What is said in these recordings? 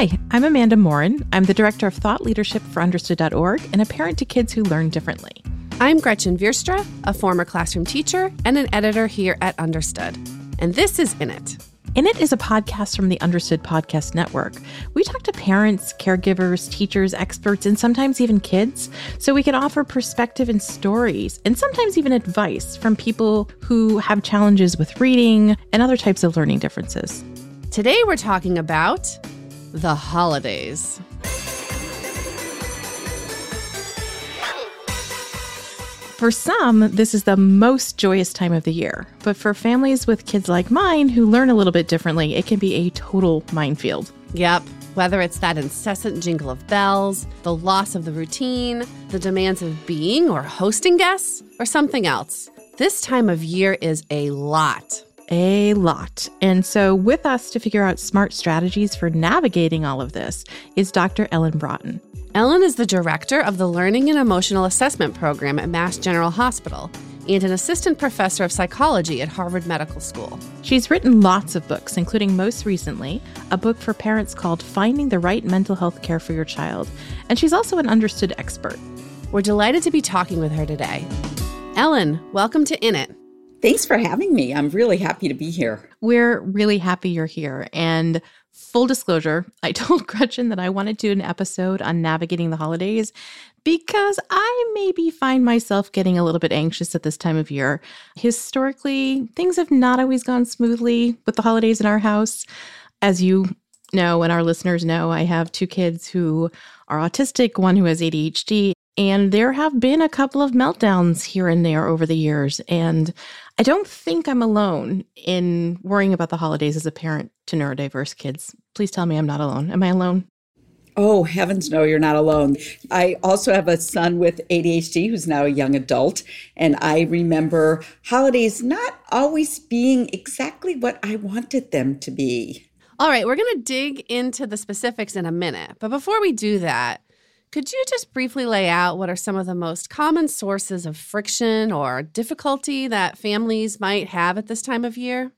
Hi, I'm Amanda Morin. I'm the director of thought leadership for Understood.org and a parent to kids who learn differently. I'm Gretchen Vierstra, a former classroom teacher and an editor here at Understood. And this is In It. In It is a podcast from the Understood Podcast Network. We talk to parents, caregivers, teachers, experts, and sometimes even kids so we can offer perspective and stories, and sometimes even advice from people who have challenges with reading and other types of learning differences. Today we're talking about the holidays. For some, this is the most joyous time of the year. But for families with kids like mine who learn a little bit differently, it can be a total minefield. Yep. Whether it's that incessant jingle of bells, the loss of the routine, the demands of being or hosting guests, or something else, this time of year is a lot. A lot. And so, with us to figure out smart strategies for navigating all of this is Dr. Ellen Braaten. Ellen is the director of the Learning and Emotional Assessment Program at Mass General Hospital and an assistant professor of psychology at Harvard Medical School. She's written lots of books, including most recently a book for parents called Finding the Right Mental Health Care for Your Child. And she's also an understood expert. We're delighted to be talking with her today. Ellen, welcome to In It. Thanks for having me. I'm really happy to be here. We're really happy you're here. And full disclosure, I told Gretchen that I wanted to do an episode on navigating the holidays because I maybe find myself getting a little bit anxious at this time of year. Historically, things have not always gone smoothly with the holidays in our house. As you know, and our listeners know, I have two kids who are autistic, one who has ADHD, and there have been a couple of meltdowns here and there over the years. And I don't think I'm alone in worrying about the holidays as a parent to neurodiverse kids. Please tell me I'm not alone. Am I alone? Oh, heavens, no, you're not alone. I also have a son with ADHD who's now a young adult. And I remember holidays not always being exactly what I wanted them to be. All right, we're going to dig into the specifics in a minute. But before we do that, could you just briefly lay out what are some of the most common sources of friction or difficulty that families might have at this time of year?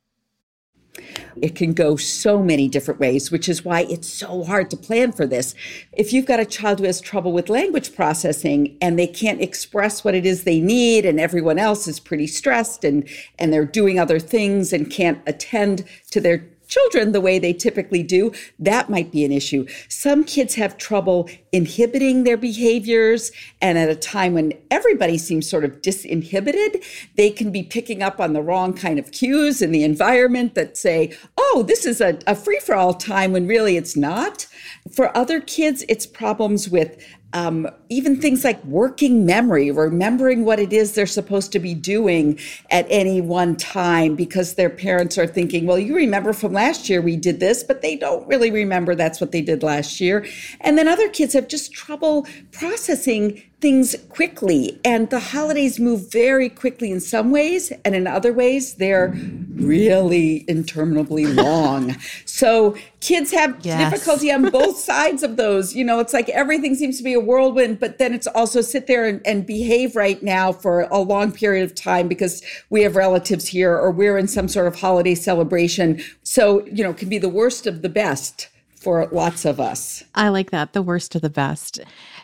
It can go so many different ways, which is why it's so hard to plan for this. If you've got a child who has trouble with language processing and they can't express what it is they need, and everyone else is pretty stressed and, and they're doing other things and can't attend to their children the way they typically do, that might be an issue. Some kids have trouble inhibiting their behaviors, and at a time when everybody seems sort of disinhibited, they can be picking up on the wrong kind of cues in the environment that say, oh, this is a, a free for all time when really it's not. For other kids, it's problems with um, even things like working memory, remembering what it is they're supposed to be doing at any one time because their parents are thinking, well, you remember from last year we did this, but they don't really remember that's what they did last year. And then other kids have just trouble processing things quickly. And the holidays move very quickly in some ways, and in other ways, they're really interminably long. so kids have yes. difficulty on both sides of those. You know, it's like everything seems to be a whirlwind, but then it's also sit there and, and behave right now for a long period of time because we have relatives here or we're in some sort of holiday celebration. So, you know, can be the worst of the best for lots of us. I like that. The worst of the best.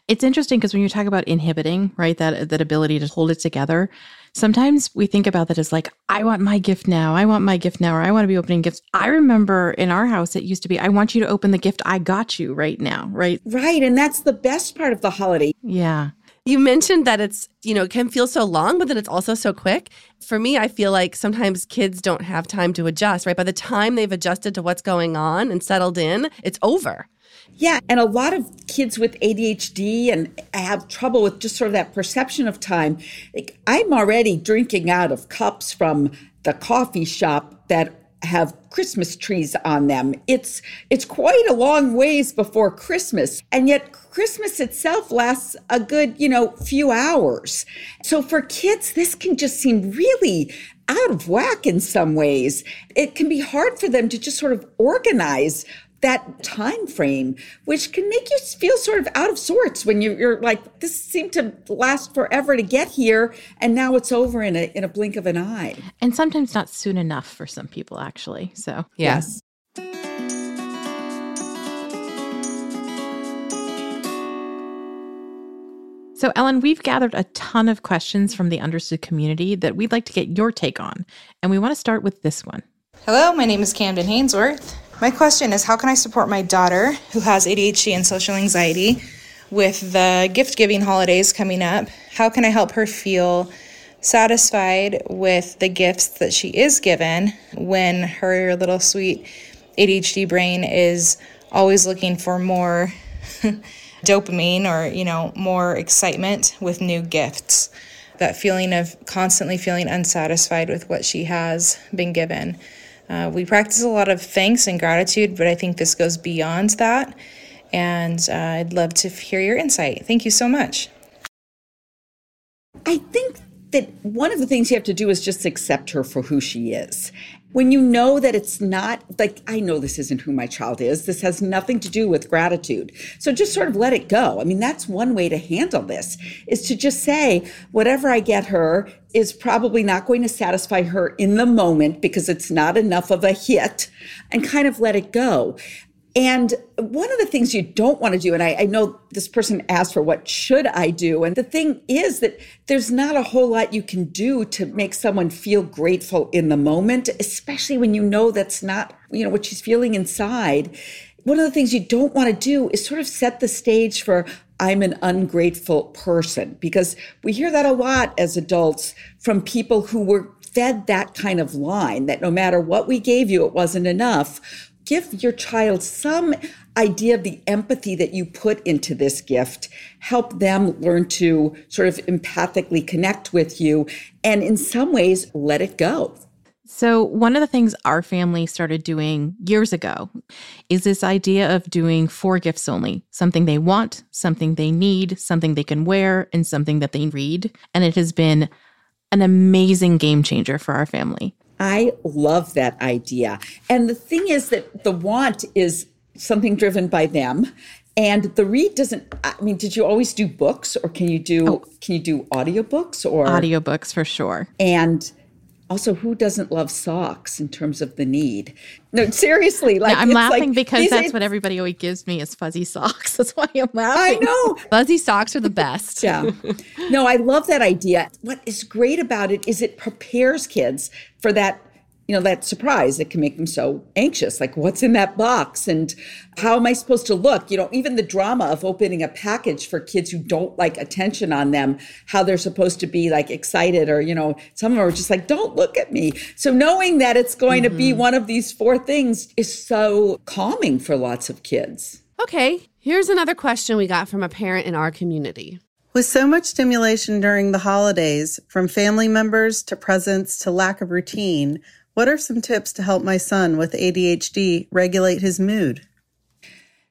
It's interesting because when you talk about inhibiting, right, that that ability to hold it together, sometimes we think about that as like, I want my gift now. I want my gift now, or I want to be opening gifts. I remember in our house, it used to be, I want you to open the gift I got you right now, right? Right. And that's the best part of the holiday. Yeah. You mentioned that it's, you know, it can feel so long, but then it's also so quick. For me, I feel like sometimes kids don't have time to adjust, right? By the time they've adjusted to what's going on and settled in, it's over. Yeah, and a lot of kids with ADHD and have trouble with just sort of that perception of time. Like, I'm already drinking out of cups from the coffee shop that have Christmas trees on them. It's it's quite a long ways before Christmas. And yet Christmas itself lasts a good, you know, few hours. So for kids this can just seem really out of whack in some ways. It can be hard for them to just sort of organize that time frame, which can make you feel sort of out of sorts when you, are like, this seemed to last forever to get here, and now it's over in a in a blink of an eye. And sometimes not soon enough for some people, actually. So yeah. yes. So, Ellen, we've gathered a ton of questions from the Understood community that we'd like to get your take on. And we want to start with this one. Hello, my name is Camden Hainsworth. My question is How can I support my daughter, who has ADHD and social anxiety, with the gift giving holidays coming up? How can I help her feel satisfied with the gifts that she is given when her little sweet ADHD brain is always looking for more dopamine or, you know, more excitement with new gifts? That feeling of constantly feeling unsatisfied with what she has been given. Uh, we practice a lot of thanks and gratitude, but I think this goes beyond that. And uh, I'd love to hear your insight. Thank you so much. I think that one of the things you have to do is just accept her for who she is. When you know that it's not like, I know this isn't who my child is, this has nothing to do with gratitude. So just sort of let it go. I mean, that's one way to handle this is to just say, whatever I get her is probably not going to satisfy her in the moment because it's not enough of a hit and kind of let it go. And one of the things you don't want to do, and I, I, know this person asked for what should I do? And the thing is that there's not a whole lot you can do to make someone feel grateful in the moment, especially when you know that's not, you know, what she's feeling inside. One of the things you don't want to do is sort of set the stage for, I'm an ungrateful person, because we hear that a lot as adults from people who were fed that kind of line that no matter what we gave you, it wasn't enough give your child some idea of the empathy that you put into this gift, help them learn to sort of empathically connect with you, and in some ways, let it go. So, one of the things our family started doing years ago is this idea of doing four gifts only something they want, something they need, something they can wear, and something that they read. And it has been an amazing game changer for our family. I love that idea. And the thing is that the want is something driven by them. And the read doesn't I mean, did you always do books or can you do oh. can you do audiobooks or audiobooks for sure. And also who doesn't love socks in terms of the need? No seriously like i'm laughing like, because that's what everybody always gives me is fuzzy socks. That's why i'm laughing. i know. Fuzzy socks are the best. Yeah. No i love that idea. What is great about it is it prepares kids for that you know, that surprise that can make them so anxious. Like, what's in that box? And how am I supposed to look? You know, even the drama of opening a package for kids who don't like attention on them, how they're supposed to be like excited or, you know, some of them are just like, don't look at me. So knowing that it's going mm-hmm. to be mm-hmm. one of these four things is so calming for lots of kids. Okay, here's another question we got from a parent in our community. With so much stimulation during the holidays, from family members to presents to lack of routine, what are some tips to help my son with ADHD regulate his mood?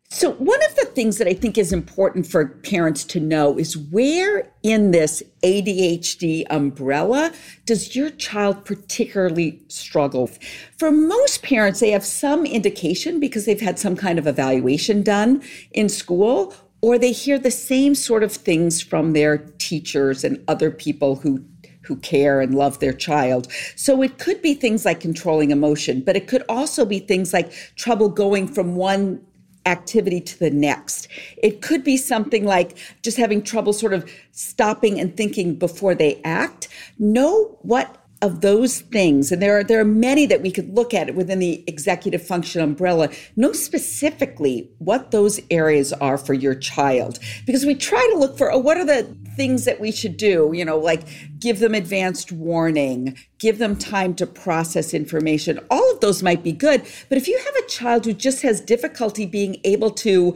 So, one of the things that I think is important for parents to know is where in this ADHD umbrella does your child particularly struggle? For most parents, they have some indication because they've had some kind of evaluation done in school, or they hear the same sort of things from their teachers and other people who who care and love their child. So it could be things like controlling emotion, but it could also be things like trouble going from one activity to the next. It could be something like just having trouble sort of stopping and thinking before they act. Know what of those things, and there are there are many that we could look at within the executive function umbrella, know specifically what those areas are for your child. Because we try to look for oh, what are the things that we should do, you know, like give them advanced warning, give them time to process information. All of those might be good. But if you have a child who just has difficulty being able to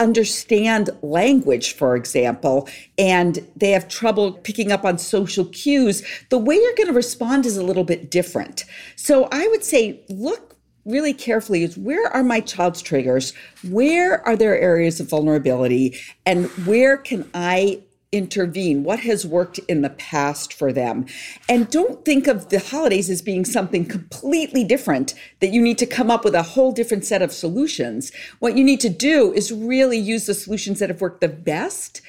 understand language, for example, and they have trouble picking up on social cues, the way you're going to respond is a little bit different. So I would say, look really carefully is where are my child's triggers? Where are there areas of vulnerability? And where can I intervene? What has worked in the past for them? And don't think of the holidays as being something completely different that you need to come up with a whole different set of solutions. What you need to do is really use the solutions that have worked the best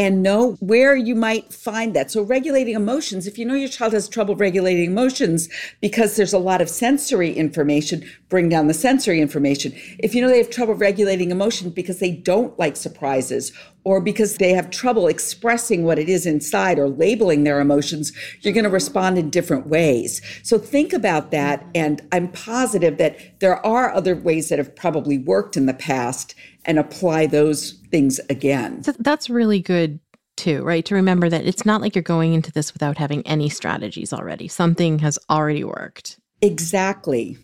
and know where you might find that. So, regulating emotions, if you know your child has trouble regulating emotions because there's a lot of sensory information, bring down the sensory information. If you know they have trouble regulating emotion because they don't like surprises or because they have trouble expressing what it is inside or labeling their emotions, you're going to respond in different ways. So think about that. And I'm positive that there are other ways that have probably worked in the past and apply those things again. So that's really good too, right? To remember that it's not like you're going into this without having any strategies already. Something has already worked. Exactly.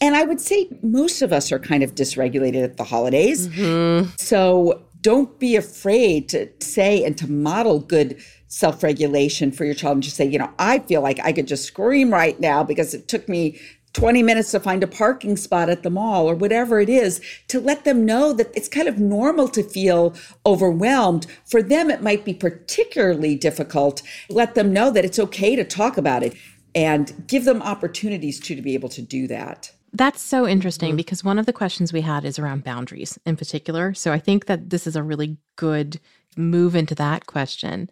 And I would say most of us are kind of dysregulated at the holidays. Mm-hmm. So don't be afraid to say and to model good self regulation for your child and just say, you know, I feel like I could just scream right now because it took me 20 minutes to find a parking spot at the mall or whatever it is to let them know that it's kind of normal to feel overwhelmed. For them, it might be particularly difficult. Let them know that it's okay to talk about it and give them opportunities to, to be able to do that. That's so interesting mm-hmm. because one of the questions we had is around boundaries in particular. So I think that this is a really good move into that question.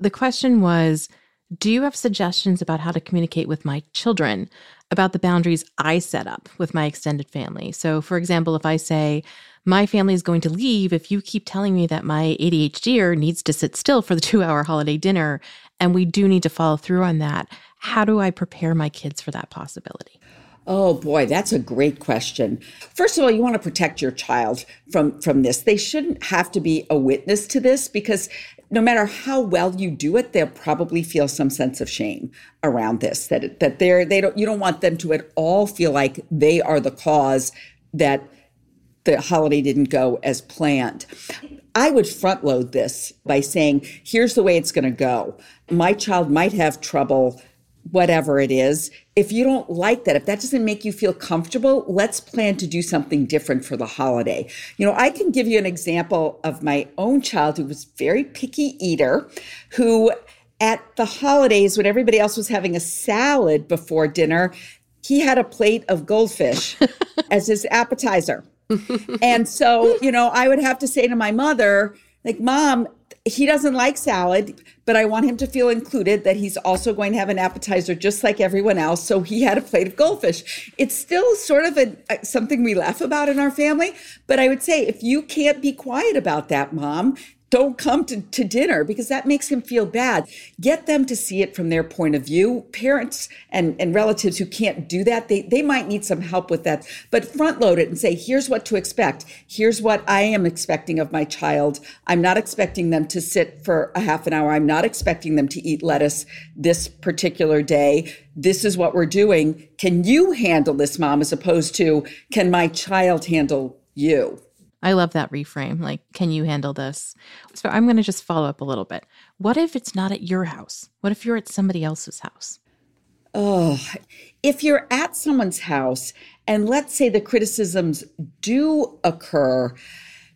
The question was Do you have suggestions about how to communicate with my children about the boundaries I set up with my extended family? So, for example, if I say, my family is going to leave if you keep telling me that my ADHDer needs to sit still for the two hour holiday dinner, and we do need to follow through on that. How do I prepare my kids for that possibility? Oh boy, that's a great question. First of all, you want to protect your child from from this. They shouldn't have to be a witness to this because no matter how well you do it, they'll probably feel some sense of shame around this. That that they're they don't you don't want them to at all feel like they are the cause that the holiday didn't go as planned. I would front load this by saying, here's the way it's going to go. My child might have trouble whatever it is. If you don't like that, if that doesn't make you feel comfortable, let's plan to do something different for the holiday. You know, I can give you an example of my own child who was very picky eater, who at the holidays when everybody else was having a salad before dinner, he had a plate of goldfish as his appetizer. and so, you know, I would have to say to my mother, like, Mom, he doesn't like salad, but I want him to feel included that he's also going to have an appetizer just like everyone else. So he had a plate of goldfish. It's still sort of a, something we laugh about in our family, but I would say if you can't be quiet about that, mom, don't come to, to dinner because that makes him feel bad. Get them to see it from their point of view. Parents and, and relatives who can't do that, they, they might need some help with that. But front load it and say, here's what to expect. Here's what I am expecting of my child. I'm not expecting them to sit for a half an hour. I'm not expecting them to eat lettuce this particular day. This is what we're doing. Can you handle this, mom, as opposed to, can my child handle you? I love that reframe. Like, can you handle this? So I'm going to just follow up a little bit. What if it's not at your house? What if you're at somebody else's house? Oh, if you're at someone's house and let's say the criticisms do occur,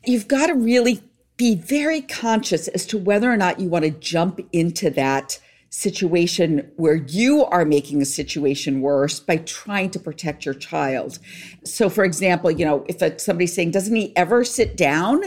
you've got to really be very conscious as to whether or not you want to jump into that situation where you are making a situation worse by trying to protect your child. So, for example, you know, if somebody's saying, doesn't he ever sit down?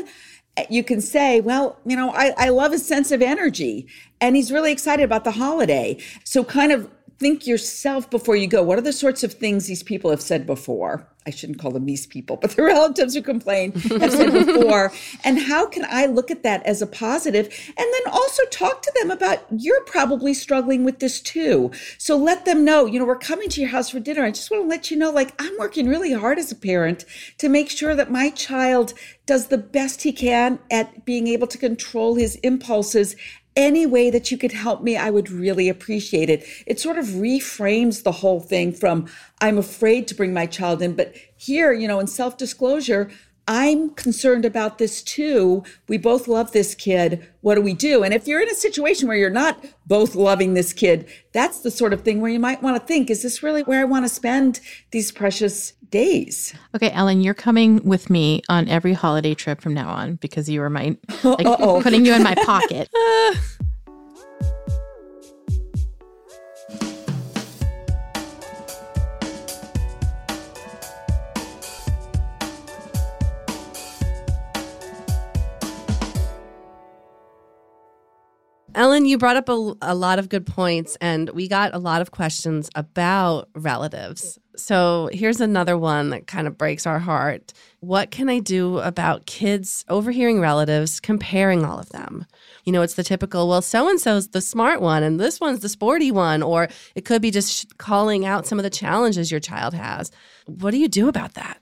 You can say, well, you know, I, I love his sense of energy and he's really excited about the holiday. So, kind of think yourself before you go. What are the sorts of things these people have said before? I shouldn't call them these people, but the relatives who complain have said before. and how can I look at that as a positive? And then also talk to them about you're probably struggling with this too. So let them know, you know, we're coming to your house for dinner. I just want to let you know, like, I'm working really hard as a parent to make sure that my child does the best he can at being able to control his impulses any way that you could help me, I would really appreciate it. It sort of reframes the whole thing from I'm afraid to bring my child in, but here, you know, in self disclosure, I'm concerned about this too. We both love this kid. What do we do? And if you're in a situation where you're not both loving this kid, that's the sort of thing where you might want to think, is this really where I want to spend these precious days? Okay, Ellen, you're coming with me on every holiday trip from now on because you are my, like, putting you in my pocket. Ellen, you brought up a, a, lot of good points, and we got a lot of questions about relatives. So here's another one that kind of breaks our heart. What can I do about kids overhearing relatives comparing all of them? You know, it's the typical, well, so and so's the smart one, and this one's the sporty one, or it could be just calling out some of the challenges your child has. What do you do about that?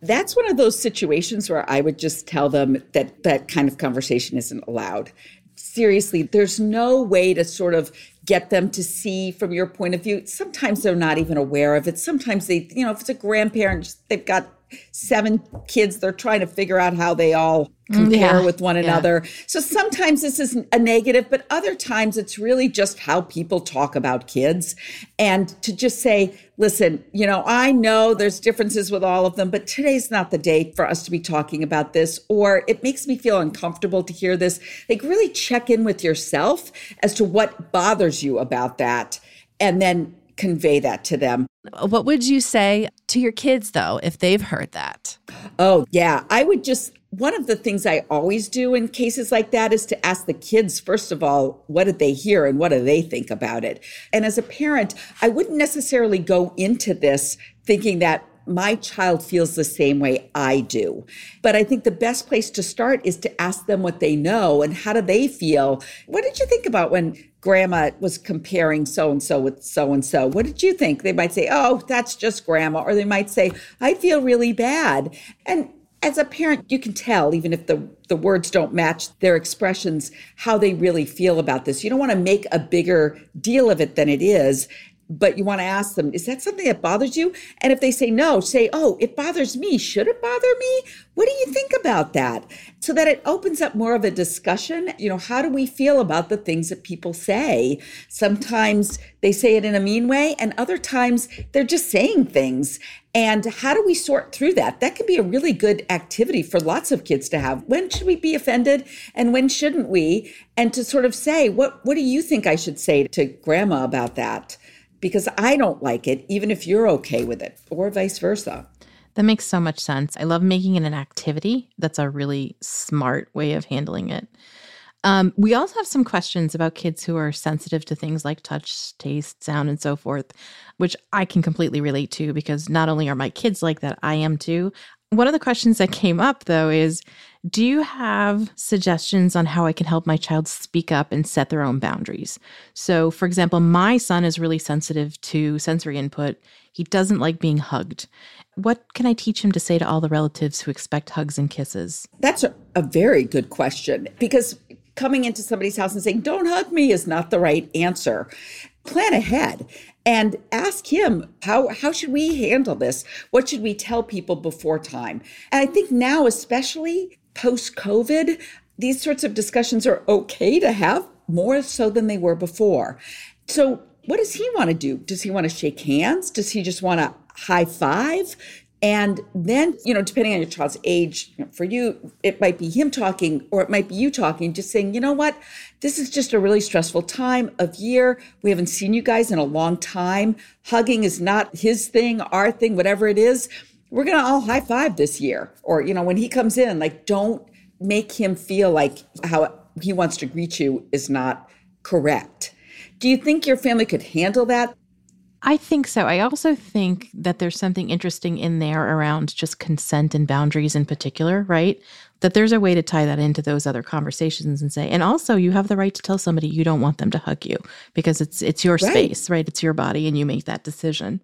That's one of those situations where I would just tell them that that kind of conversation isn't allowed seriously, there's no way to sort of get them to see from your point of view. Sometimes they're not even aware of it. Sometimes they, you know, if it's a grandparent, they've got seven kids, they're trying to figure out how they all compare yeah, with one another. Yeah. So sometimes this is a negative, but other times it's really just how people talk about kids. And to just say, listen, you know, I know there's differences with all of them, but today's not the day for us to be talking about this, or it makes me feel uncomfortable to hear this. Like, really check in with yourself as to what bothers you about that. And then convey that to them. What would you say to your kids, though, if they've heard that? Oh, yeah. I would just, one of the things I always do in cases like that is to ask the kids, first of all, what did they hear and what do they think about it? And as a parent, I wouldn't necessarily go into this thinking that my child feels the same way I do. But I think the best place to start is to ask them what they know and how do they feel. What did you think about when grandma was comparing so and so with so and so? What did you think? They might say, oh, that's just grandma. Or they might say, I feel really bad. And as a parent, you can tell, even if the, the words don't match their expressions, how they really feel about this. You don't want to make a bigger deal of it than it is but you want to ask them, is that something that bothers you? And if they say no, say, oh, it bothers me. Should it bother me? What do you think about that? So that it opens up more of a discussion. You know, how do we feel about the things that people say? Sometimes they say it in a mean way, and other times they're just saying things. And how do we sort through that? That can be a really good activity for lots of kids to have. When should we be offended and when shouldn't we? And to sort of say, what, what do you think I should say to grandma about that? Because I don't like it, even if you're okay with it, or vice versa. That makes so much sense. I love making it an activity. That's a really smart way of handling it. Um, we also have some questions about kids who are sensitive to things like touch, taste, sound, and so forth, which I can completely relate to because not only are my kids like that, I am too. One of the questions that came up though is Do you have suggestions on how I can help my child speak up and set their own boundaries? So, for example, my son is really sensitive to sensory input. He doesn't like being hugged. What can I teach him to say to all the relatives who expect hugs and kisses? That's a, very good question because coming into somebody's house and saying, Don't hug me is not the right answer. Plan ahead and ask him how how should we handle this what should we tell people before time and i think now especially post covid these sorts of discussions are okay to have more so than they were before so what does he want to do does he want to shake hands does he just want to high five and then, you know, depending on your child's age, you know, for you, it might be him talking or it might be you talking, just saying, you know what, this is just a really stressful time of year. We haven't seen you guys in a long time. Hugging is not his thing, our thing, whatever it is. We're going to all high five this year. Or, you know, when he comes in, like, don't make him feel like how he wants to greet you is not correct. Do you think your family could handle that? I think so. I also think that there's something interesting in there around just consent and boundaries in particular, right? That there's a way to tie that into those other conversations and say, and also you have the right to tell somebody you don't want them to hug you because it's it's your right. space, right? It's your body and you make that decision.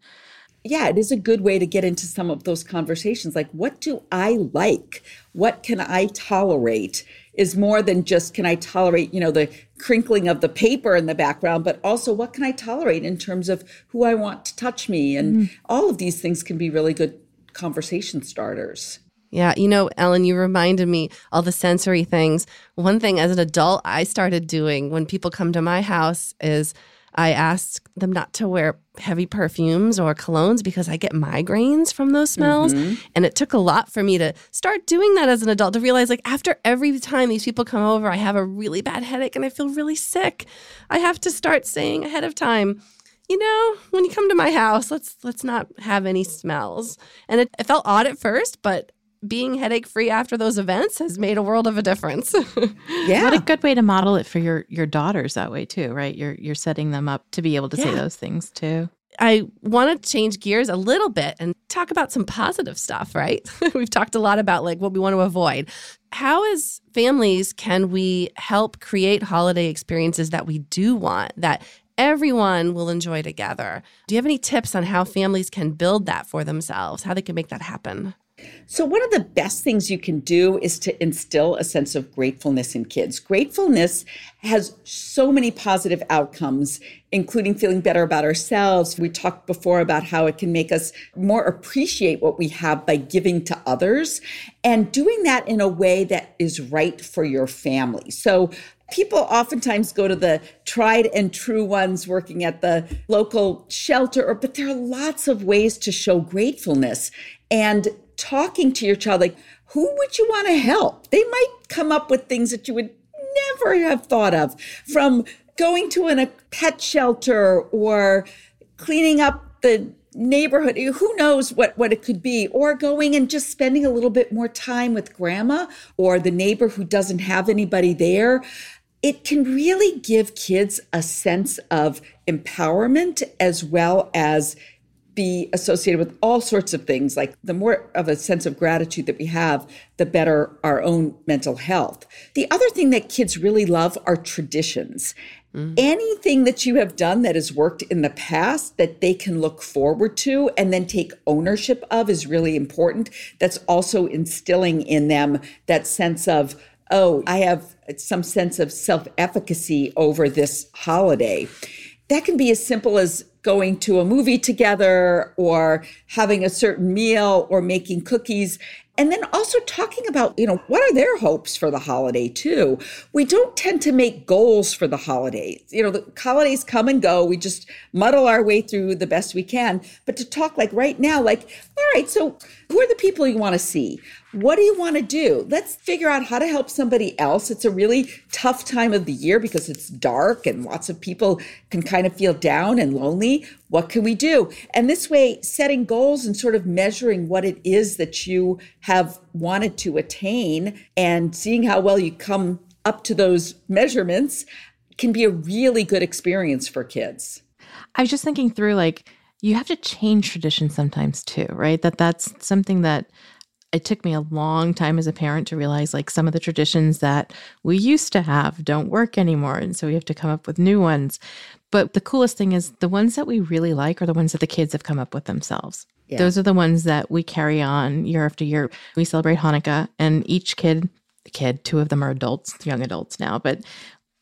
Yeah, it is a good way to get into some of those conversations like what do I like? What can I tolerate? is more than just can I tolerate, you know, the crinkling of the paper in the background, but also what can I tolerate in terms of who I want to touch me. And mm. all of these things can be really good conversation starters. Yeah, you know, Ellen, you reminded me all the sensory things. One thing as an adult I started doing when people come to my house is I ask them not to wear heavy perfumes or colognes because I get migraines from those smells. Mm-hmm. And it took a lot for me to start doing that as an adult to realize like after every time these people come over, I have a really bad headache and I feel really sick. I have to start saying ahead of time, you know, when you come to my house, let's let's not have any smells. And it, it felt odd at first, but being headache free after those events has made a world of a difference. Yeah. What a good way to model it for your your daughters that way too, right? You're you're setting them up to be able to say those things too. I want to change gears a little bit and talk about some positive stuff, right? We've talked a lot about like what we want to avoid. How as families can we help create holiday experiences that we do want that everyone will enjoy together? Do you have any tips on how families can build that for themselves? How they can make that happen? So, one of the best things you can do is to instill a sense of gratefulness in kids. Gratefulness has so many positive outcomes, including feeling better about ourselves. We talked before about how it can make us more appreciate what we have by giving to others and doing that in a way that is right for your family. So, People oftentimes go to the tried and true ones working at the local shelter, but there are lots of ways to show gratefulness. And talking to your child, like, who would you want to help? They might come up with things that you would never have thought of from going to an, a pet shelter or cleaning up the neighborhood who knows what what it could be or going and just spending a little bit more time with grandma or the neighbor who doesn't have anybody there it can really give kids a sense of empowerment as well as be associated with all sorts of things. Like the more of a sense of gratitude that we have, the better our own mental health. The other thing that kids really love are traditions. Mm-hmm. Anything that you have done that has worked in the past that they can look forward to and then take ownership of is really important. That's also instilling in them that sense of, oh, I have some sense of self efficacy over this holiday. That can be as simple as going to a movie together or having a certain meal or making cookies. And then also talking about, you know, what are their hopes for the holiday too? We don't tend to make goals for the holidays. You know, the holidays come and go. We just muddle our way through the best we can. But to talk like right now, like, all right, so who are the people you want to see? What do you want to do? Let's figure out how to help somebody else. It's a really tough time of the year because it's dark and lots of people can kind of feel down and lonely. What can we do? And this way, setting goals and sort of measuring what it is that you have wanted to attain and seeing how well you come up to those measurements can be a really good experience for kids. I was just thinking through like you have to change traditions sometimes too, right? That that's something that it took me a long time as a parent to realize like some of the traditions that we used to have don't work anymore and so we have to come up with new ones. But the coolest thing is the ones that we really like are the ones that the kids have come up with themselves. Yeah. Those are the ones that we carry on year after year. We celebrate Hanukkah and each kid kid, two of them are adults, young adults now, but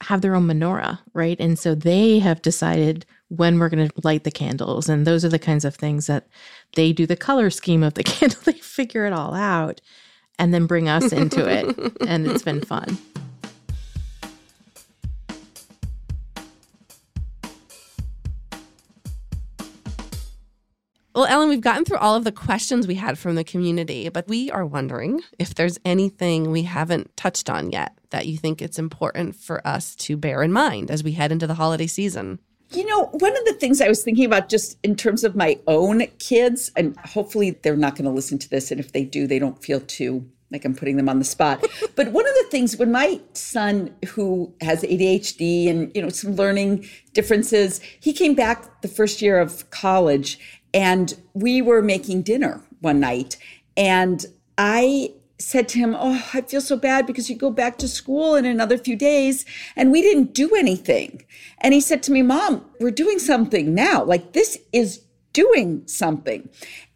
have their own menorah, right? And so they have decided when we're going to light the candles. And those are the kinds of things that they do the color scheme of the candle. They figure it all out and then bring us into it. and it's been fun. Well, Ellen, we've gotten through all of the questions we had from the community, but we are wondering if there's anything we haven't touched on yet that you think it's important for us to bear in mind as we head into the holiday season. You know, one of the things I was thinking about just in terms of my own kids, and hopefully they're not going to listen to this. And if they do, they don't feel too like I'm putting them on the spot. but one of the things when my son, who has ADHD and, you know, some learning differences, he came back the first year of college and we were making dinner one night. And I said to him, Oh, I feel so bad because you go back to school in another few days and we didn't do anything. And he said to me, Mom, we're doing something now. Like this is doing something.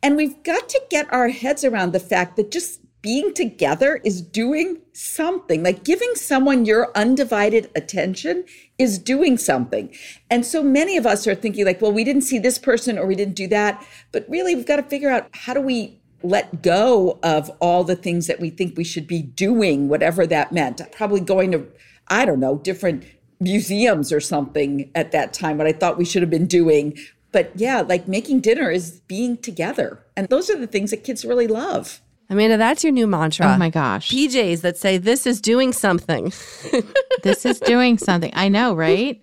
And we've got to get our heads around the fact that just being together is doing something. Like giving someone your undivided attention is doing something. And so many of us are thinking, like, well, we didn't see this person or we didn't do that. But really, we've got to figure out how do we let go of all the things that we think we should be doing, whatever that meant. Probably going to, I don't know, different museums or something at that time, what I thought we should have been doing. But yeah, like making dinner is being together. And those are the things that kids really love. Amanda, that's your new mantra. Oh my gosh. PJs that say this is doing something. this is doing something. I know, right?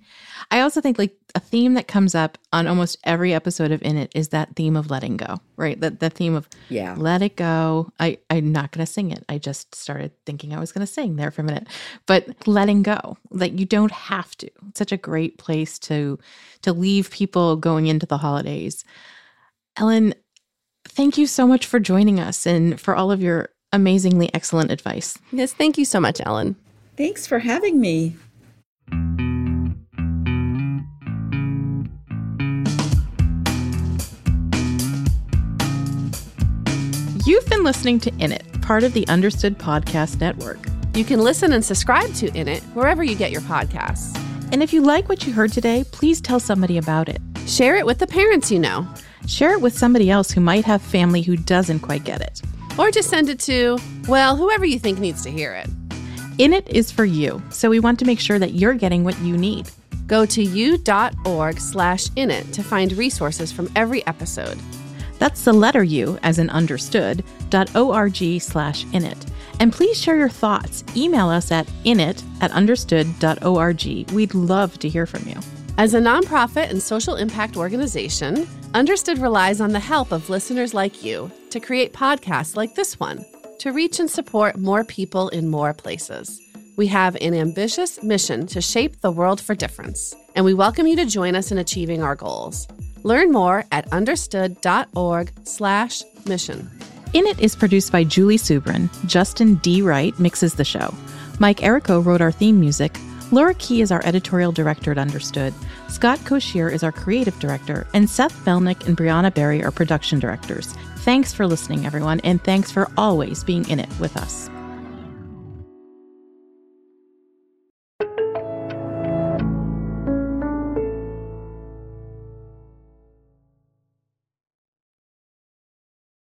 I also think like a theme that comes up on almost every episode of In It is that theme of letting go, right? That the theme of Yeah. let it go. I, I'm not going to sing it. I just started thinking I was going to sing there for a minute, but letting go that you don't have to. It's such a great place to to leave people going into the holidays. Ellen, thank you so much for joining us and for all of your amazingly excellent advice. Yes, thank you so much, Ellen. Thanks for having me. You've been listening to In It, part of the Understood Podcast Network. You can listen and subscribe to In It wherever you get your podcasts. And if you like what you heard today, please tell somebody about it. Share it with the parents you know, Share it with somebody else who might have family who doesn't quite get it. or just send it to, well, whoever you think needs to hear it. In It is for you, so we want to make sure that you're getting what you need. Go to u.org slash in it to find resources from every episode. That's the letter U, as in understood, dot org slash init. And please share your thoughts. Email us at init at understood.org. We'd love to hear from you. As a nonprofit and social impact organization, Understood relies on the help of listeners like you to create podcasts like this one to reach and support more people in more places. We have an ambitious mission to shape the world for difference, and we welcome you to join us in achieving our goals. Learn more at understood.org/mission. In It is produced by Julie Subrin. Justin D. Wright mixes the show. Mike Errico wrote our theme music. Laura Key is our editorial director at Understood. Scott Cocchiere is our creative director. And Seth Melnick and Brianna Berry are production directors. Thanks for listening, everyone, and thanks for always being in it with us.